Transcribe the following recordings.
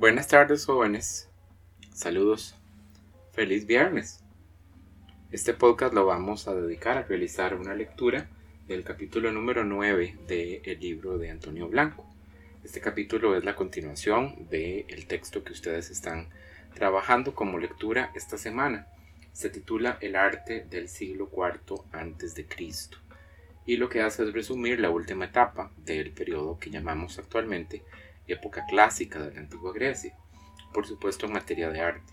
Buenas tardes jóvenes, saludos, feliz viernes. Este podcast lo vamos a dedicar a realizar una lectura del capítulo número 9 del libro de Antonio Blanco. Este capítulo es la continuación del texto que ustedes están trabajando como lectura esta semana. Se titula El arte del siglo IV antes de Cristo y lo que hace es resumir la última etapa del periodo que llamamos actualmente época clásica de la antigua Grecia, por supuesto en materia de arte,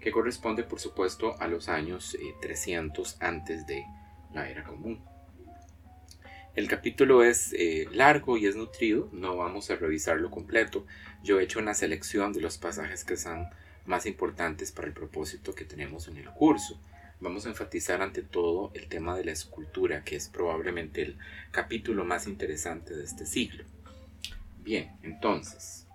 que corresponde por supuesto a los años 300 eh, antes de la era común. El capítulo es eh, largo y es nutrido, no vamos a revisarlo completo, yo he hecho una selección de los pasajes que son más importantes para el propósito que tenemos en el curso. Vamos a enfatizar ante todo el tema de la escultura, que es probablemente el capítulo más interesante de este siglo. Bien, entonces,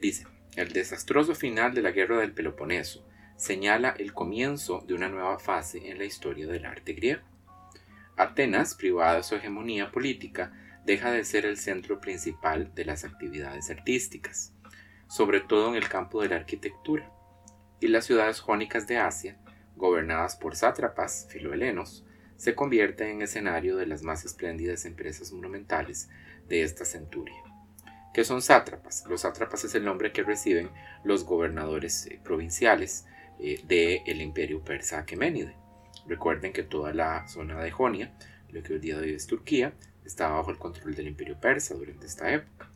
dice, el desastroso final de la guerra del Peloponeso señala el comienzo de una nueva fase en la historia del arte griego. Atenas, privada de su hegemonía política, deja de ser el centro principal de las actividades artísticas, sobre todo en el campo de la arquitectura, y las ciudades jónicas de Asia, gobernadas por sátrapas filohelenos, se convierten en escenario de las más espléndidas empresas monumentales de esta centuria. ¿Qué son sátrapas? Los sátrapas es el nombre que reciben los gobernadores eh, provinciales eh, del imperio persa aqueménide. Recuerden que toda la zona de Jonia, lo que hoy día hoy es Turquía, estaba bajo el control del imperio persa durante esta época.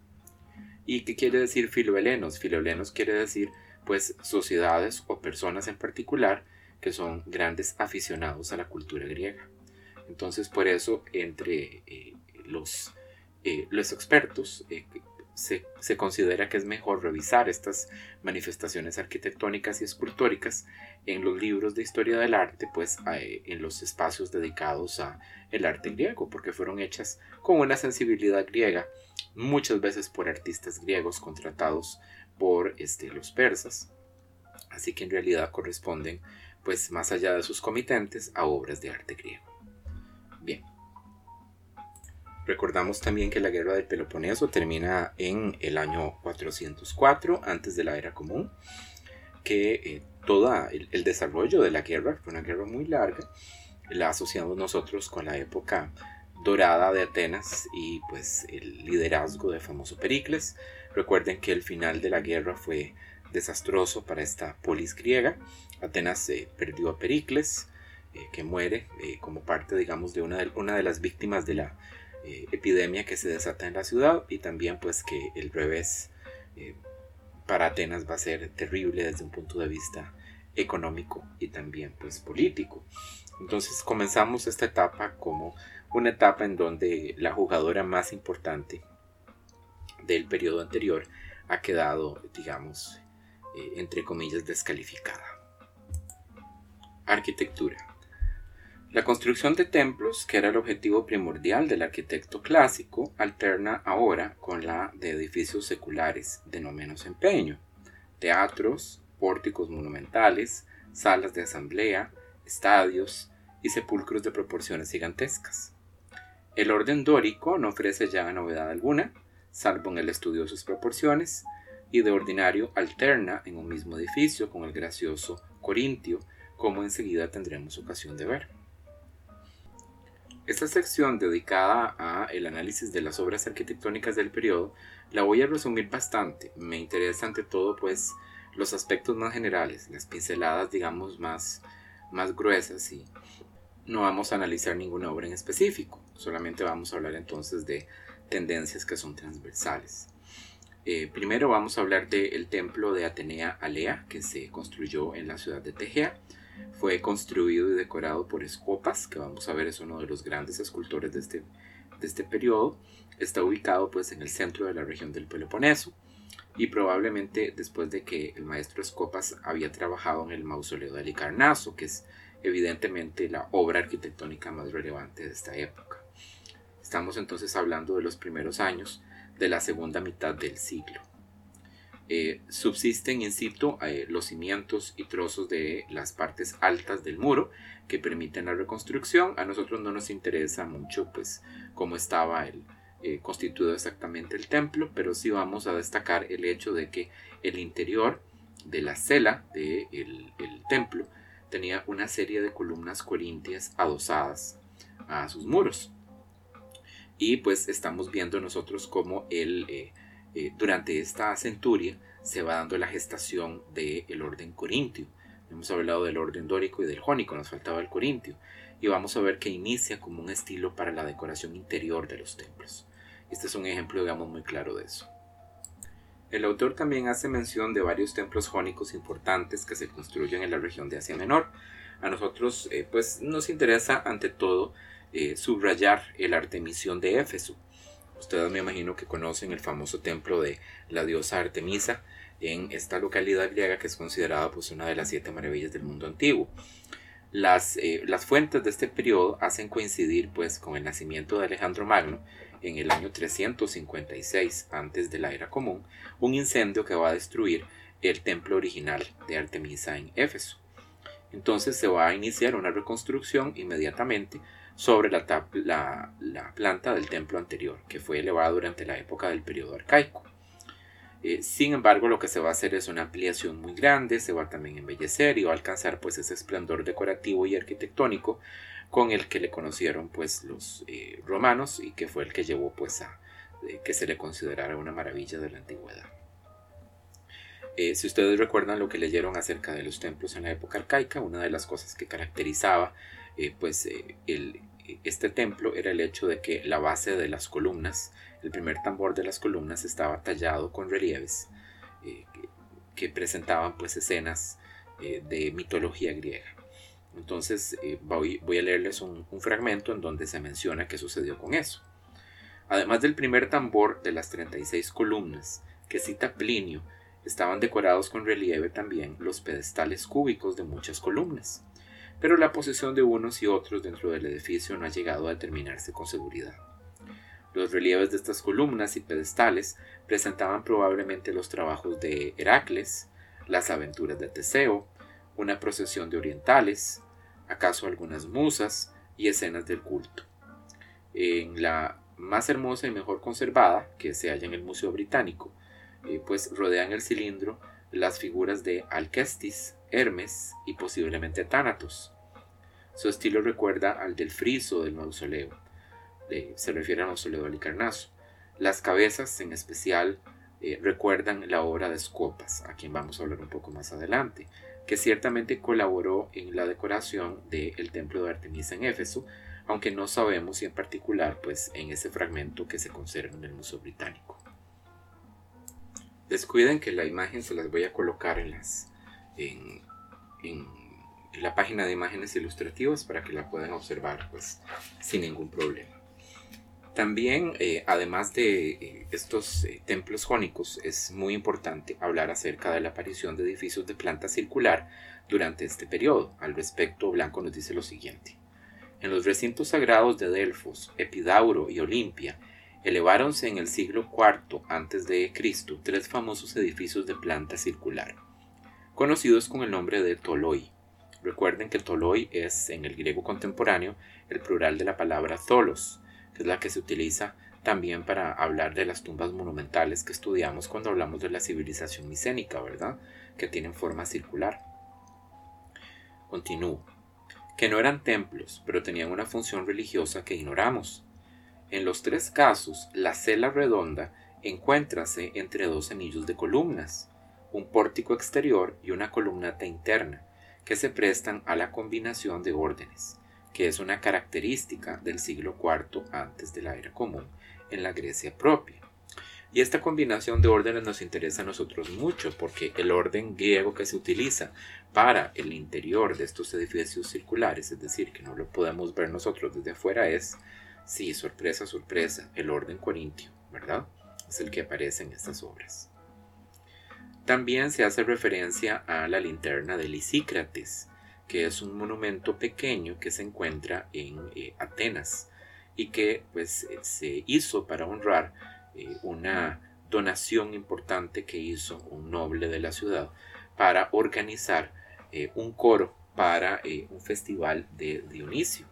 ¿Y qué quiere decir filohelenos? Filohelenos quiere decir pues sociedades o personas en particular que son grandes aficionados a la cultura griega. Entonces por eso entre eh, los, los expertos se, considera que es mejor revisar estas manifestaciones arquitectónicas y escultóricas en los libros de historia del arte, pues eh, en los espacios dedicados a el arte griego, porque fueron hechas con una sensibilidad griega, muchas veces por artistas griegos contratados por este, los persas, así que en realidad corresponden, pues más allá de sus comitentes, a obras de arte griego. Bien. Recordamos también que la guerra del Peloponeso termina en el año 404 antes de la era común, que eh, todo el, desarrollo de la guerra fue una guerra muy larga, la asociamos nosotros con la época dorada de Atenas y pues el liderazgo de famoso Pericles. Recuerden que el final de la guerra fue desastroso para esta polis griega. Atenas eh, perdió a Pericles, eh, que muere como parte, digamos, de una, de una de las víctimas de la eh, epidemia que se desata en la ciudad y también pues que el revés eh, para Atenas va a ser terrible desde un punto de vista económico y también pues político. Entonces comenzamos esta etapa como una etapa en donde la jugadora más importante del periodo anterior ha quedado, digamos, eh, entre comillas, descalificada. Arquitectura. La construcción de templos, que era el objetivo primordial del arquitecto clásico, alterna ahora con la de edificios seculares de no menos empeño, teatros, pórticos monumentales, salas de asamblea, estadios y sepulcros de proporciones gigantescas. El orden dórico no ofrece ya novedad alguna, salvo en el estudio de sus proporciones, y de ordinario alterna en un mismo edificio con el gracioso Corintio, como enseguida tendremos ocasión de ver. Esta sección dedicada a el análisis de las obras arquitectónicas del periodo la voy a resumir bastante. Me interesa ante todo pues los aspectos más generales, las pinceladas digamos más, más gruesas y no vamos a analizar ninguna obra en específico, solamente vamos a hablar entonces de tendencias que son transversales. Eh, primero vamos a hablar del templo de Atenea Alea que se construyó en la ciudad de Tegea fue construido y decorado por Escopas, que vamos a ver es uno de los grandes escultores de este, de este periodo. Está ubicado pues en el centro de la región del Peloponeso y probablemente después de que el maestro Escopas había trabajado en el mausoleo de Alicarnaso, que es evidentemente la obra arquitectónica más relevante de esta época. Estamos entonces hablando de los primeros años de la segunda mitad del siglo. Eh, subsisten in situ eh, los cimientos y trozos de las partes altas del muro que permiten la reconstrucción. A nosotros no nos interesa mucho pues cómo estaba el, eh, constituido exactamente el templo, pero sí vamos a destacar el hecho de que el interior de la cela del el templo tenía una serie de columnas corintias adosadas a sus muros. Y pues estamos viendo nosotros cómo el, eh, durante esta centuria se va dando la gestación del orden corintio. Hemos hablado del orden dórico y del jónico, nos faltaba el corintio. Y vamos a ver que inicia como un estilo para la decoración interior de los templos. Este es un ejemplo, digamos, muy claro de eso. El autor también hace mención de varios templos jónicos importantes que se construyen en la región de Asia Menor. A nosotros, eh, pues, nos interesa ante todo eh, subrayar el Artemisión de Éfeso. Ustedes me imagino que conocen el famoso templo de la diosa Artemisa en esta localidad griega que es considerada pues, una de las siete maravillas del mundo antiguo. Las, eh, las fuentes de este periodo hacen coincidir pues, con el nacimiento de Alejandro Magno en el año 356 antes de la era común, un incendio que va a destruir el templo original de Artemisa en Éfeso. Entonces se va a iniciar una reconstrucción inmediatamente sobre la, planta del templo anterior, que fue elevada durante la época del periodo arcaico. Eh, sin embargo, lo que se va a hacer es una ampliación muy grande, se va también a embellecer y va a alcanzar pues ese esplendor decorativo y arquitectónico con el que le conocieron pues los eh, romanos y que fue el que llevó pues a eh, que se le considerara una maravilla de la antigüedad. si ustedes recuerdan lo que leyeron acerca de los templos en la época arcaica, una de las cosas que caracterizaba pues el, este templo era el hecho de que la base de las columnas, el primer tambor de las columnas estaba tallado con relieves eh, que, presentaban pues escenas eh, de mitología griega. Entonces eh, voy, a leerles un, un fragmento en donde se menciona qué sucedió con eso. Además del primer tambor de las 36 columnas que cita Plinio, estaban decorados con relieve también los pedestales cúbicos de muchas columnas pero la posición de unos y otros dentro del edificio no ha llegado a determinarse con seguridad. Los relieves de estas columnas y pedestales presentaban probablemente los trabajos de Heracles, las aventuras de Teseo, una procesión de orientales, acaso algunas musas y escenas del culto. En la más hermosa y mejor conservada, que se halla en el Museo Británico, eh, pues rodean el cilindro las figuras de Alcestis, Hermes y posiblemente Tánatos. Su estilo recuerda al del friso del mausoleo, se refiere al mausoleo de Alicarnaso. Las cabezas en especial eh, recuerdan la obra de Scopas, a quien vamos a hablar un poco más adelante, que ciertamente colaboró en la decoración del templo de Artemisa en Éfeso, aunque no sabemos si en particular pues en ese fragmento que se conserva en el Museo Británico. Descuiden que la imagen se las voy a colocar en las en, la página de imágenes ilustrativas para que la puedan observar pues, sin ningún problema. También, eh, además de eh, estos eh, templos jónicos, es muy importante hablar acerca de la aparición de edificios de planta circular durante este periodo. Al respecto, Blanco nos dice lo siguiente. En los recintos sagrados de Delfos, Epidauro y Olimpia, eleváronse en el siglo IV a.C. tres famosos edificios de planta circular conocidos con el nombre de Toloi. Recuerden que Toloi es en el griego contemporáneo el plural de la palabra Tholos, que es la que se utiliza también para hablar de las tumbas monumentales que estudiamos cuando hablamos de la civilización micénica, ¿verdad? Que tienen forma circular. Continúo. Que no eran templos, pero tenían una función religiosa que ignoramos. En los tres casos, la cela redonda encuéntrase entre dos anillos de columnas, un pórtico exterior y una columnata interna, que se prestan a la combinación de órdenes, que es una característica del siglo IV antes de la era común en la Grecia propia. Y esta combinación de órdenes nos interesa a nosotros mucho porque el orden griego que se utiliza para el interior de estos edificios circulares, es decir, que no lo podemos ver nosotros desde afuera, es, sí, sorpresa, sorpresa, el orden corintio, ¿verdad? Es el que aparece en estas obras. También se hace referencia a la linterna de Lisícrates, que es un monumento pequeño que se encuentra en eh, Atenas y que pues, eh, se hizo para honrar eh, una donación importante que hizo un noble de la ciudad para organizar un coro para un festival de Dionisio.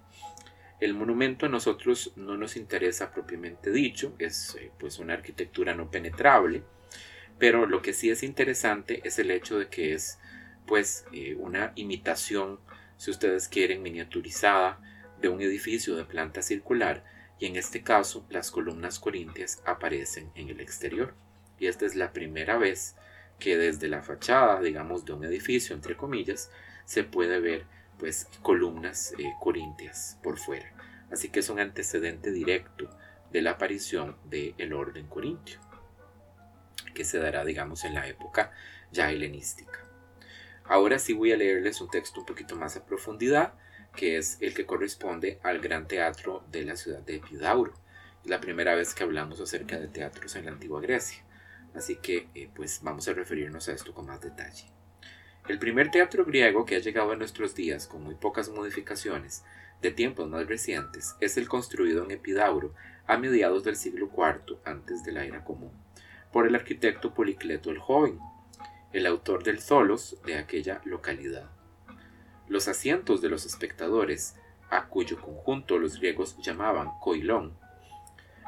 El monumento a nosotros no nos interesa propiamente dicho, es pues una arquitectura no penetrable, pero lo que sí es interesante es el hecho de que es pues eh, una imitación, si ustedes quieren, miniaturizada de un edificio de planta circular y en este caso las columnas corintias aparecen en el exterior. Y esta es la primera vez que desde la fachada, digamos, de un edificio, entre comillas, se puede ver pues columnas eh, corintias por fuera. Así que es un antecedente directo de la aparición del orden corintio, que se dará, digamos, en la época ya helenística. Ahora sí voy a leerles un texto un poquito más a profundidad, que es el que corresponde al gran teatro de la ciudad de Epidauro. Es la primera vez que hablamos acerca de teatros en la antigua Grecia, así que eh, pues vamos a referirnos a esto con más detalle. El primer teatro griego que ha llegado a nuestros días con muy pocas modificaciones de tiempos más recientes es el construido en Epidauro a mediados del siglo IV antes de la era común por el arquitecto Policleto el Joven, el autor del Zolos de aquella localidad. Los asientos de los espectadores, a cuyo conjunto los griegos llamaban coilón,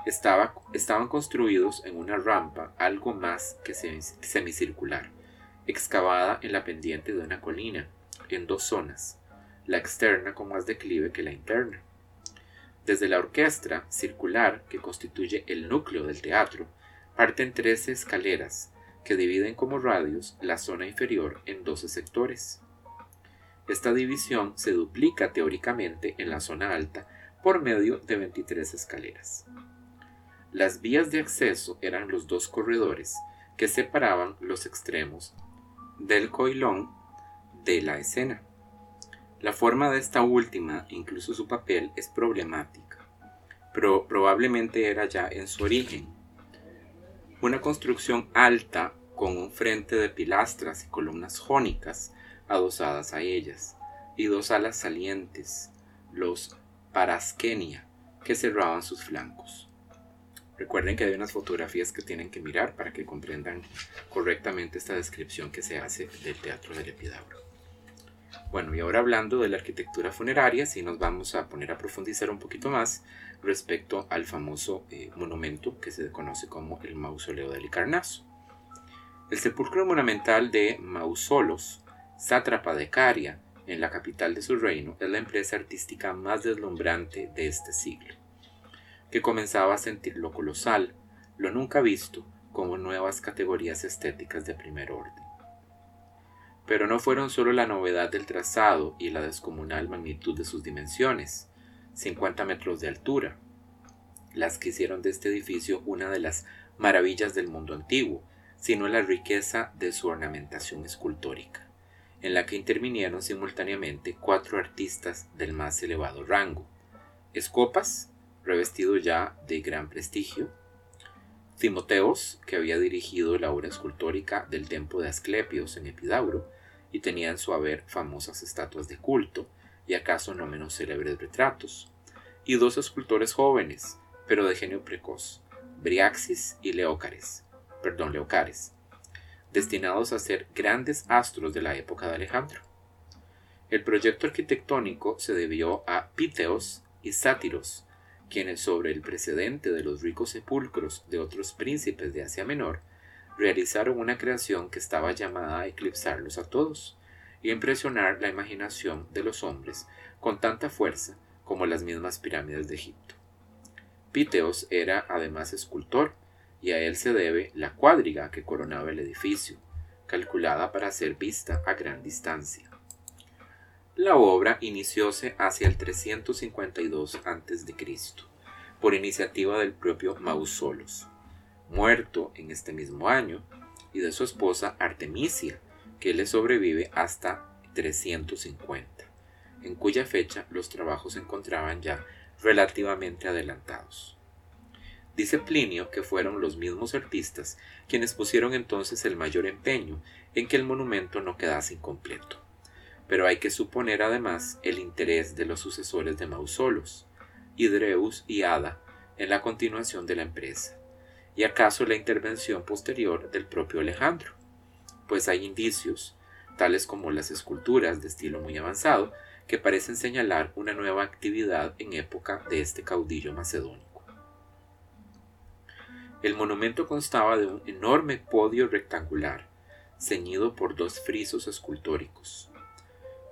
estaban construidos en una rampa algo más que semicircular excavada en la pendiente de una colina, en dos zonas, la externa con más declive que la interna. Desde la orquesta circular, que constituye el núcleo del teatro, parten trece escaleras que dividen como radios la zona inferior en doce sectores. Esta división se duplica teóricamente en la zona alta por medio de 23 escaleras. Las vías de acceso eran los dos corredores que separaban los extremos del coilón de la escena. La forma de esta última, incluso su papel, es problemática, pero probablemente era ya en su origen. Una construcción alta con un frente de pilastras y columnas jónicas adosadas a ellas, y dos alas salientes, los paraskenia, que cerraban sus flancos. Recuerden que hay unas fotografías que tienen que mirar para que comprendan correctamente esta descripción que se hace del teatro del Epidauro. Bueno, y ahora hablando de la arquitectura funeraria, sí nos vamos a poner a profundizar un poquito más respecto al famoso eh, monumento que se conoce como el Mausoleo del Licarnaso. El sepulcro monumental de Mausolos, sátrapa de Caria, en la capital de su reino, es la empresa artística más deslumbrante de este siglo que comenzaba a sentir lo colosal, lo nunca visto, como nuevas categorías estéticas de primer orden. Pero no fueron solo la novedad del trazado y la descomunal magnitud de sus dimensiones, 50 metros de altura, las que hicieron de este edificio una de las maravillas del mundo antiguo, sino la riqueza de su ornamentación escultórica, en la que intervinieron simultáneamente cuatro artistas del más elevado rango, Escopas, revestido ya de gran prestigio, Timoteos, que había dirigido la obra escultórica del templo de Asclepios en Epidauro, y tenía en su haber famosas estatuas de culto, y acaso no menos célebres retratos, y dos escultores jóvenes, pero de genio precoz, Briaxis y Leócares, perdón, Leocares, destinados a ser grandes astros de la época de Alejandro. El proyecto arquitectónico se debió a Piteos y Sátiros, quienes sobre el precedente de los ricos sepulcros de otros príncipes de Asia Menor, realizaron una creación que estaba llamada a eclipsarlos a todos y impresionar la imaginación de los hombres con tanta fuerza como las mismas pirámides de Egipto. Piteos era además escultor, y a él se debe la cuadriga que coronaba el edificio, calculada para ser vista a gran distancia. La obra inicióse hacia el 352 a.C., por iniciativa del propio Mausolos, muerto en este mismo año, y de su esposa Artemisia, que le sobrevive hasta 350, en cuya fecha los trabajos se encontraban ya relativamente adelantados. Dice Plinio que fueron los mismos artistas quienes pusieron entonces el mayor empeño en que el monumento no quedase incompleto pero hay que suponer además el interés de los sucesores de Mausolos, Hidreus y Ada, en la continuación de la empresa, y acaso la intervención posterior del propio Alejandro, pues hay indicios, tales como las esculturas de estilo muy avanzado, que parecen señalar una nueva actividad en época de este caudillo macedónico. El monumento constaba de un enorme podio rectangular, ceñido por dos frisos escultóricos,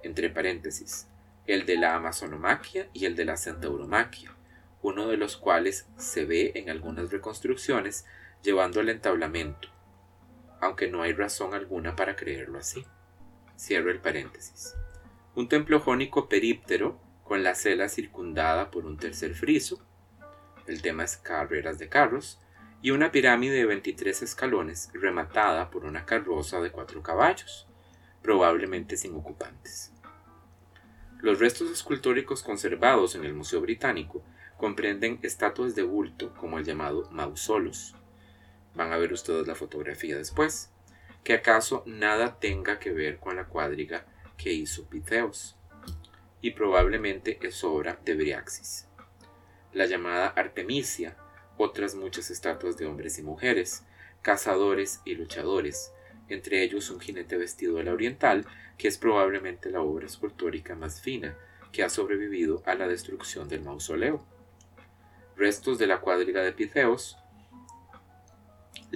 entre paréntesis, el de la Amazonomaquia y el de la Centauromaquia, uno de los cuales se ve en algunas reconstrucciones llevando el entablamento, aunque no hay razón alguna para creerlo así. Cierro el paréntesis un templo jónico períptero con la cela circundada por un tercer friso, el tema es carreras de carros, y una pirámide de 23 escalones rematada por una carroza de cuatro caballos, probablemente sin ocupantes. Los restos escultóricos conservados en el Museo Británico comprenden estatuas de bulto como el llamado mausolos. Van a ver ustedes la fotografía después, que acaso nada tenga que ver con la cuadriga que hizo Piteos, y probablemente es obra de Briaxis. La llamada Artemisia, otras muchas estatuas de hombres y mujeres, cazadores y luchadores, entre ellos un jinete vestido a la oriental, que es probablemente la obra escultórica más fina que ha sobrevivido a la destrucción del mausoleo. Restos de la cuadriga de Piteos,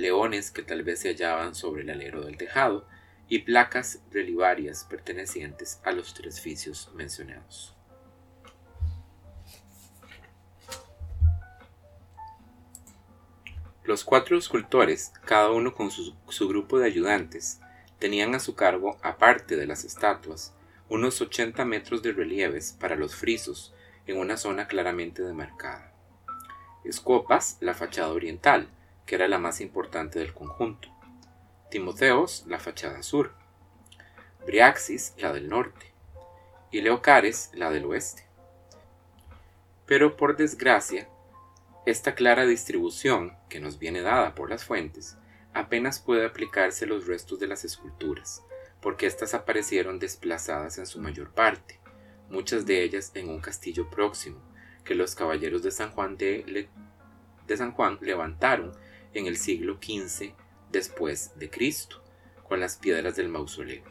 leones que tal vez se hallaban sobre el alero del tejado, y placas relivarias pertenecientes a los tres oficios mencionados. Los cuatro escultores, cada uno con su, su, grupo de ayudantes, tenían a su cargo, aparte de las estatuas, unos 80 metros de relieves para los frisos en una zona claramente demarcada. Escopas, la fachada oriental, que era la más importante del conjunto. Timoteos, la fachada sur, Briaxis, la del norte, y Leocares, la del oeste. Pero por desgracia, esta clara distribución, que nos viene dada por las fuentes, apenas puede aplicarse los restos de las esculturas, porque éstas aparecieron desplazadas en su mayor parte, muchas de ellas en un castillo próximo, que los caballeros de San Juan, de San Juan levantaron en el siglo XV después de Cristo, con las piedras del mausoleo.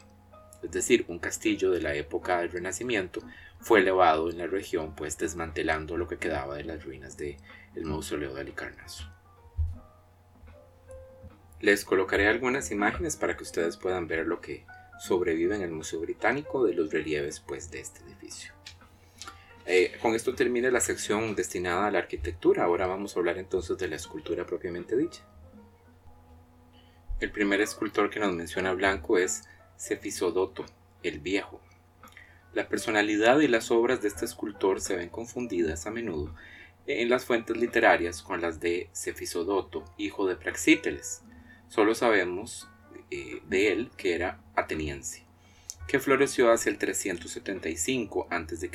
Es decir, un castillo de la época del Renacimiento fue elevado en la región, pues desmantelando lo que quedaba de las ruinas del mausoleo de Alicarnaso. Les colocaré algunas imágenes para que ustedes puedan ver lo que sobrevive en el Museo Británico de los relieves pues, de este edificio. Eh, con esto termina la sección destinada a la arquitectura. Ahora vamos a hablar entonces de la escultura propiamente dicha. El primer escultor que nos menciona Blanco es Cefisodoto, el Viejo. La personalidad y las obras de este escultor se ven confundidas a menudo en las fuentes literarias con las de Cefisodoto, hijo de Praxíteles. Solo sabemos eh, de él que era ateniense, que floreció hacia el 375 a.C.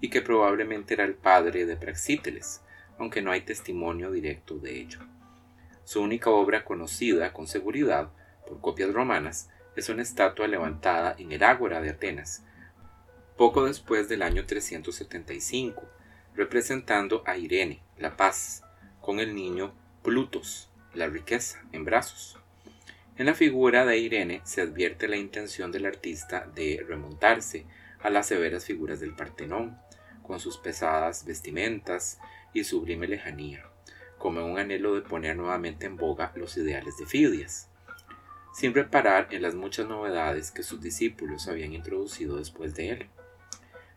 y que probablemente era el padre de Praxíteles, aunque no hay testimonio directo de ello. Su única obra conocida con seguridad, por copias romanas, es una estatua levantada en el Ágora de Atenas, poco después del año 375, representando a Irene, la paz, con el niño Plutos, la riqueza, en brazos. En la figura de Irene se advierte la intención del artista de remontarse a las severas figuras del Partenón, con sus pesadas vestimentas y sublime lejanía como un anhelo de poner nuevamente en boga los ideales de Fidias, sin reparar en las muchas novedades que sus discípulos habían introducido después de él.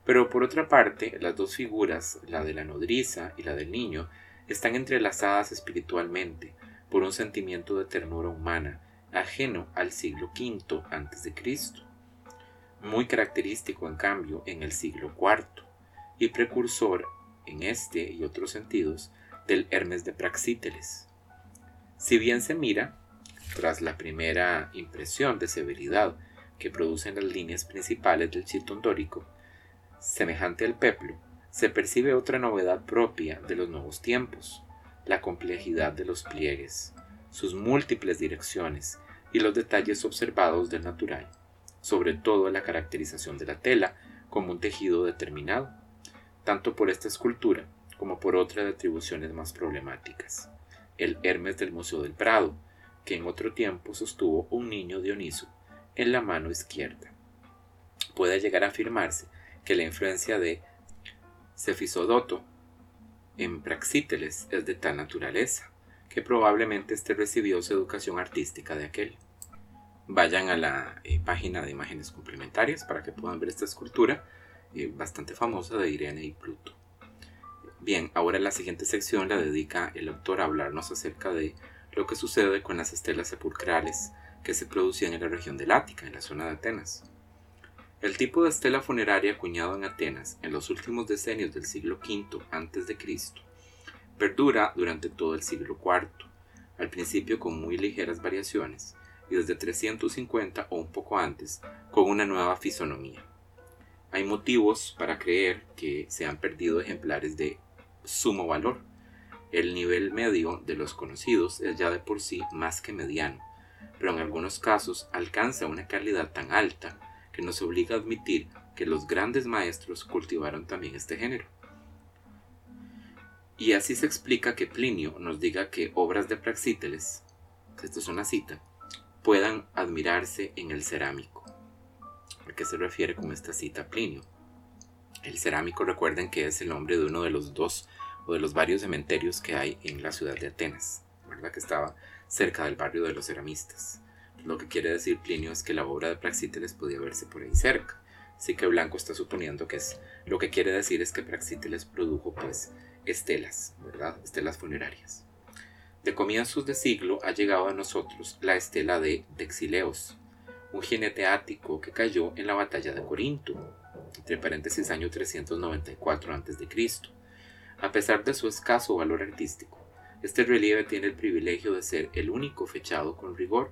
Pero por otra parte, las dos figuras, la de la nodriza y la del niño, están entrelazadas espiritualmente por un sentimiento de ternura humana ajeno al siglo V a.C., muy característico en cambio en el siglo IV y precursor en este y otros sentidos del Hermes de Praxíteles. Si bien se mira, tras la primera impresión de severidad que producen las líneas principales del chitón dórico, semejante al peplo, se percibe otra novedad propia de los nuevos tiempos, la complejidad de los pliegues, sus múltiples direcciones y los detalles observados del natural, sobre todo la caracterización de la tela como un tejido determinado, tanto por esta escultura como por otras atribuciones más problemáticas. El Hermes del Museo del Prado, que en otro tiempo sostuvo un niño Dioniso en la mano izquierda. Puede llegar a afirmarse que la influencia de Cefisodoto en Praxíteles es de tal naturaleza que probablemente éste recibió su educación artística de aquel. Vayan a la eh, página de imágenes complementarias para que puedan ver esta escultura eh, bastante famosa de Irene y Pluto. Bien, ahora la siguiente sección la dedica el autor a hablarnos acerca de lo que sucede con las estelas sepulcrales que se producían en la región del Ática, en la zona de Atenas. El tipo de estela funeraria acuñado en Atenas en los últimos decenios del siglo V a.C. perdura durante todo el siglo IV, al principio con muy ligeras variaciones y desde 350 o un poco antes con una nueva fisonomía. Hay motivos para creer que se han perdido ejemplares de sumo valor. El nivel medio de los conocidos es ya de por sí más que mediano, pero en algunos casos alcanza una calidad tan alta que nos obliga a admitir que los grandes maestros cultivaron también este género. Y así se explica que Plinio nos diga que obras de Praxíteles, esto es una cita, puedan admirarse en el cerámico. ¿A qué se refiere con esta cita Plinio? El cerámico recuerden que es el nombre de uno de los dos o de los varios cementerios que hay en la ciudad de Atenas, ¿verdad? que estaba cerca del barrio de los ceramistas. Lo que quiere decir Plinio es que la obra de Praxíteles podía verse por ahí cerca. Así que Blanco está suponiendo que es lo que quiere decir es que Praxíteles produjo pues estelas, ¿verdad? Estelas funerarias. De comienzos de siglo ha llegado a nosotros la estela de Dexileos, un jinete ático que cayó en la batalla de Corinto, entre paréntesis año 394 a.C. A pesar de su escaso valor artístico, este relieve tiene el privilegio de ser el único fechado con rigor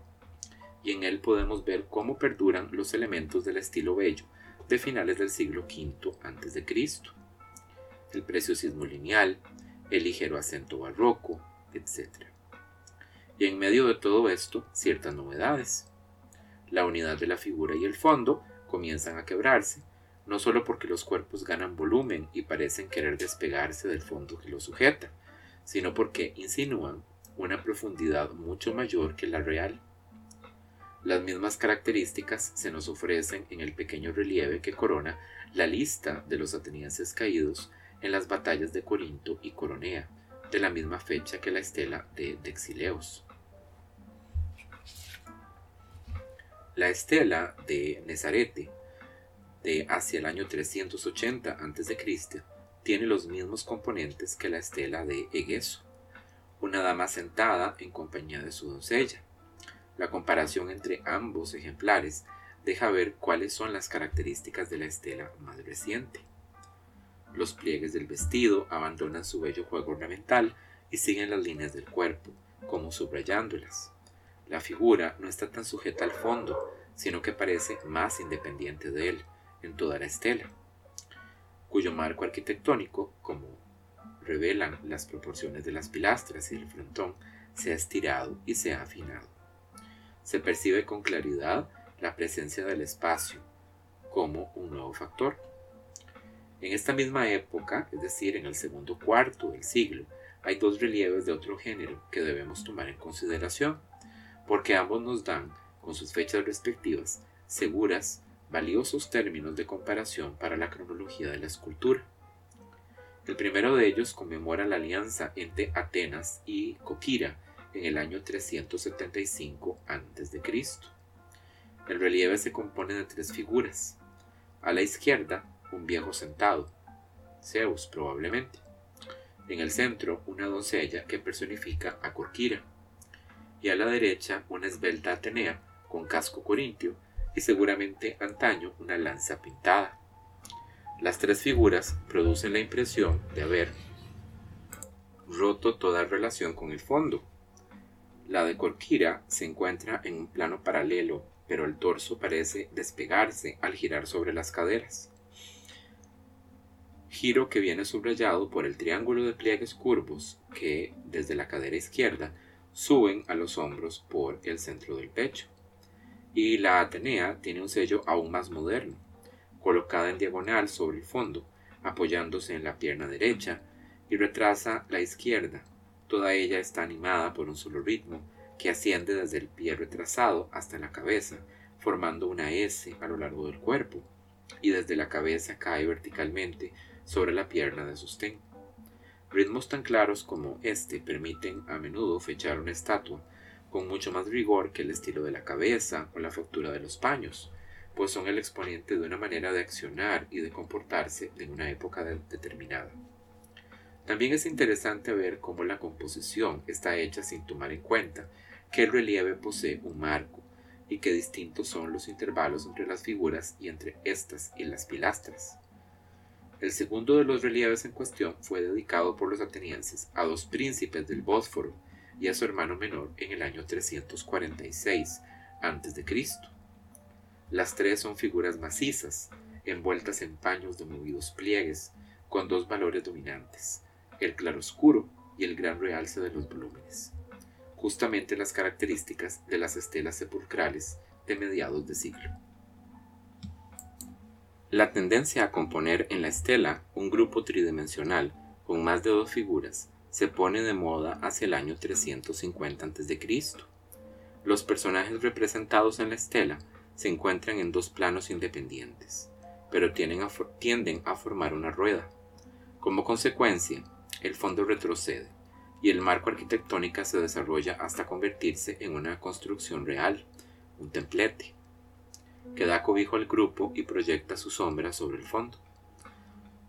y en él podemos ver cómo perduran los elementos del estilo bello de finales del siglo V a.C. El preciosismo lineal, el ligero acento barroco, etc. Y en medio de todo esto, ciertas novedades. La unidad de la figura y el fondo comienzan a quebrarse, no solo porque los cuerpos ganan volumen y parecen querer despegarse del fondo que los sujeta, sino porque insinúan una profundidad mucho mayor que la real las mismas características se nos ofrecen en el pequeño relieve que corona la lista de los atenienses caídos en las batallas de Corinto y Coronea, de la misma fecha que la estela de Dexileos. La estela de Nezarete, de hacia el año 380 a.C., tiene los mismos componentes que la estela de Egeso, una dama sentada en compañía de su doncella, la comparación entre ambos ejemplares deja ver cuáles son las características de la estela más reciente. Los pliegues del vestido abandonan su bello juego ornamental y siguen las líneas del cuerpo, como subrayándolas. La figura no está tan sujeta al fondo, sino que parece más independiente de él en toda la estela, cuyo marco arquitectónico, como revelan las proporciones de las pilastras y el frontón, se ha estirado y se ha afinado se percibe con claridad la presencia del espacio como un nuevo factor. En esta misma época, es decir, en el segundo cuarto del siglo, hay dos relieves de otro género que debemos tomar en consideración, porque ambos nos dan, con sus fechas respectivas, seguras, valiosos términos de comparación para la cronología de la escultura. El primero de ellos conmemora la alianza entre Atenas y Coquira en el año 375 a.C. El relieve se compone de tres figuras. A la izquierda, un viejo sentado, Zeus probablemente. En el centro, una doncella que personifica a Corquira. Y a la derecha, una esbelta Atenea con casco corintio y seguramente antaño una lanza pintada. Las tres figuras producen la impresión de haber roto toda relación con el fondo, la de Corquira se encuentra en un plano paralelo, pero el torso parece despegarse al girar sobre las caderas. Giro que viene subrayado por el triángulo de pliegues curvos que, desde la cadera izquierda, suben a los hombros por el centro del pecho. Y la Atenea tiene un sello aún más moderno, colocada en diagonal sobre el fondo, apoyándose en la pierna derecha, y retrasa la izquierda, Toda ella está animada por un solo ritmo que asciende desde el pie retrasado hasta la cabeza, formando una S a lo largo del cuerpo, y desde la cabeza cae verticalmente sobre la pierna de sostén. Ritmos tan claros como este permiten a menudo fechar una estatua con mucho más rigor que el estilo de la cabeza o la factura de los paños, pues son el exponente de una manera de accionar y de comportarse en una época determinada. También es interesante ver cómo la composición está hecha sin tomar en cuenta que el relieve posee un marco y que distintos son los intervalos entre las figuras y entre estas y las pilastras. El segundo de los relieves en cuestión fue dedicado por los atenienses a dos príncipes del Bósforo y a su hermano menor en el año 346 a.C. Las tres son figuras macizas, envueltas en paños de movidos pliegues, con dos valores dominantes, el claroscuro y el gran realce de los volúmenes, justamente las características de las estelas sepulcrales de mediados de siglo. La tendencia a componer en la estela un grupo tridimensional con más de dos figuras se pone de moda hacia el año 350 a.C. Los personajes representados en la estela se encuentran en dos planos independientes, pero tienden a, tienden a formar una rueda. Como consecuencia, el fondo retrocede y el marco arquitectónico se desarrolla hasta convertirse en una construcción real, un templete que da cobijo al grupo y proyecta su sombra sobre el fondo.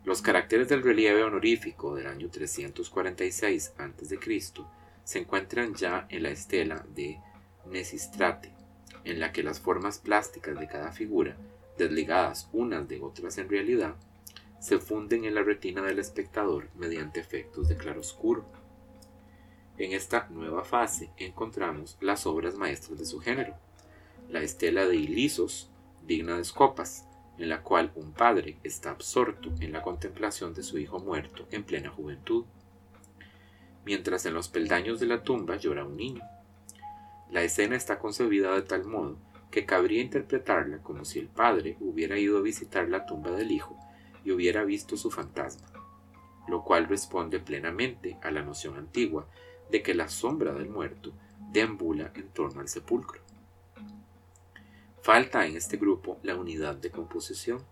Los caracteres del relieve honorífico del año 346 a.C. se encuentran ya en la estela de Nesistrate, en la que las formas plásticas de cada figura, desligadas unas de otras en realidad, se funden en la retina del espectador mediante efectos de claroscuro. En esta nueva fase encontramos las obras maestras de su género, la estela de Ilisos, digna de Escopas, en la cual un padre está absorto en la contemplación de su hijo muerto en plena juventud, mientras en los peldaños de la tumba llora un niño. La escena está concebida de tal modo que cabría interpretarla como si el padre hubiera ido a visitar la tumba del hijo y hubiera visto su fantasma, lo cual responde plenamente a la noción antigua de que la sombra del muerto deambula en torno al sepulcro. Falta en este grupo la unidad de composición,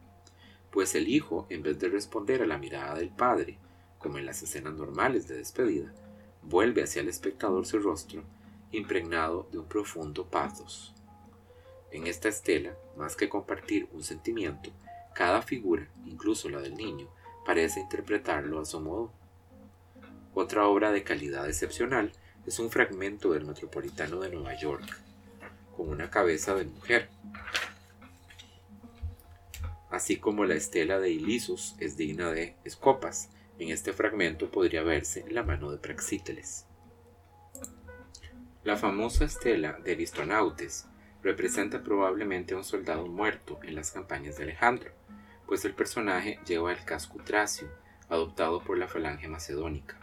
pues el hijo, en vez de responder a la mirada del padre, como en las escenas normales de despedida, vuelve hacia el espectador su rostro, impregnado de un profundo pathos. En esta estela, más que compartir un sentimiento, cada figura, incluso la del niño, parece interpretarlo a su modo. Otra obra de calidad excepcional es un fragmento del Metropolitano de Nueva York, con una cabeza de mujer. Así como la estela de Ilisus es digna de Escopas, en este fragmento podría verse la mano de Praxíteles. La famosa estela de Aristonautes representa probablemente a un soldado muerto en las campañas de Alejandro, pues el personaje lleva el casco tracio, adoptado por la falange macedónica.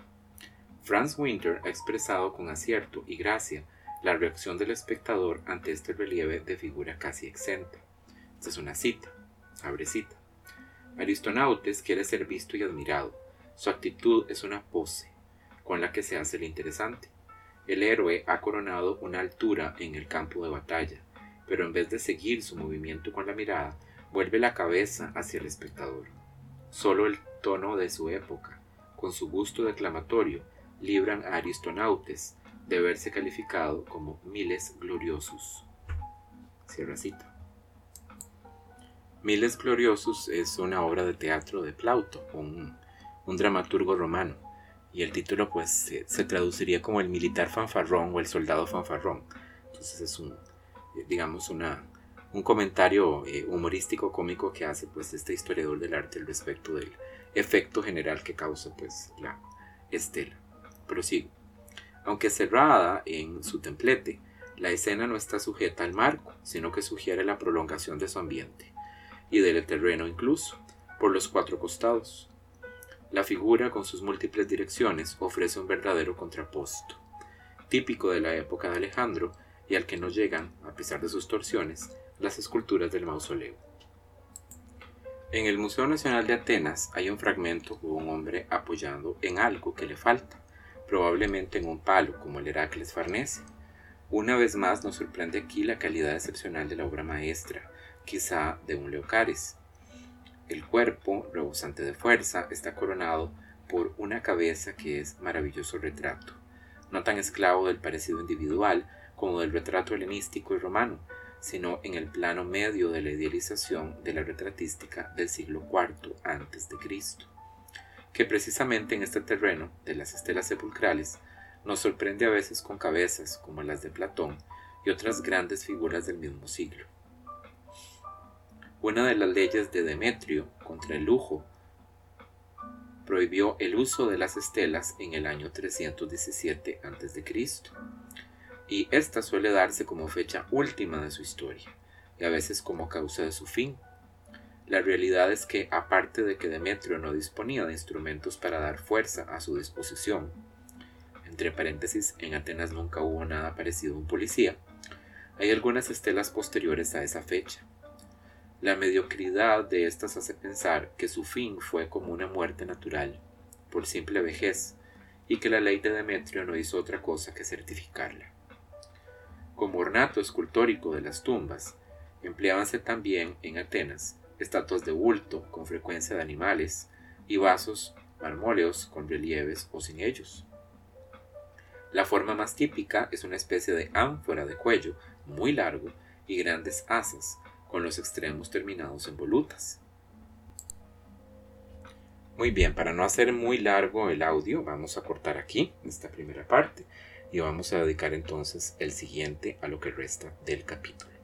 Franz Winter ha expresado con acierto y gracia la reacción del espectador ante este relieve de figura casi exenta. Esta es una cita, abre cita. Aristonautes quiere ser visto y admirado. Su actitud es una pose, con la que se hace el interesante. El héroe ha coronado una altura en el campo de batalla, pero en vez de seguir su movimiento con la mirada, vuelve la cabeza hacia el espectador. Solo el tono de su época, con su gusto declamatorio, libran a Aristonautes de verse calificado como Miles Gloriosus. Cierra cita. Miles Gloriosus es una obra de teatro de Plauto, un, un dramaturgo romano, y el título pues se, traduciría como el militar fanfarrón o el soldado fanfarrón. Entonces es un, digamos, una, un comentario eh, humorístico cómico que hace pues este historiador del arte respecto del efecto general que causa pues la estela. Prosigo. Aunque cerrada en su templete, la escena no está sujeta al marco, sino que sugiere la prolongación de su ambiente, y del terreno incluso, por los cuatro costados. La figura, con sus múltiples direcciones, ofrece un verdadero contraposto, típico de la época de Alejandro, y al que no llegan, a pesar de sus torsiones, las esculturas del mausoleo. En el Museo Nacional de Atenas hay un fragmento con un hombre apoyando en algo que le falta probablemente en un palo como el Heracles Farnese. Una vez más nos sorprende aquí la calidad excepcional de la obra maestra, quizá de un Leocares. El cuerpo, rebosante de fuerza, está coronado por una cabeza que es maravilloso retrato, no tan esclavo del parecido individual como del retrato helenístico y romano, sino en el plano medio de la idealización de la retratística del siglo IV a.C., que precisamente en este terreno de las estelas sepulcrales nos sorprende a veces con cabezas como las de Platón y otras grandes figuras del mismo siglo. Una de las leyes de Demetrio contra el lujo prohibió el uso de las estelas en el año 317 a.C y esta suele darse como fecha última de su historia, y a veces como causa de su fin. La realidad es que, aparte de que Demetrio no disponía de instrumentos para dar fuerza a su disposición, entre paréntesis, en Atenas nunca hubo nada parecido a un policía, hay algunas estelas posteriores a esa fecha. La mediocridad de estas hace pensar que su fin fue como una muerte natural, por simple vejez, y que la ley de Demetrio no hizo otra cosa que certificarla. Como ornato escultórico de las tumbas, empleábanse también en Atenas estatuas de bulto con frecuencia de animales y vasos marmóleos con relieves o sin ellos. La forma más típica es una especie de ánfora de cuello muy largo y grandes asas con los extremos terminados en volutas. Muy bien, para no hacer muy largo el audio, vamos a cortar aquí esta primera parte y vamos a dedicar entonces el siguiente a lo que resta del capítulo.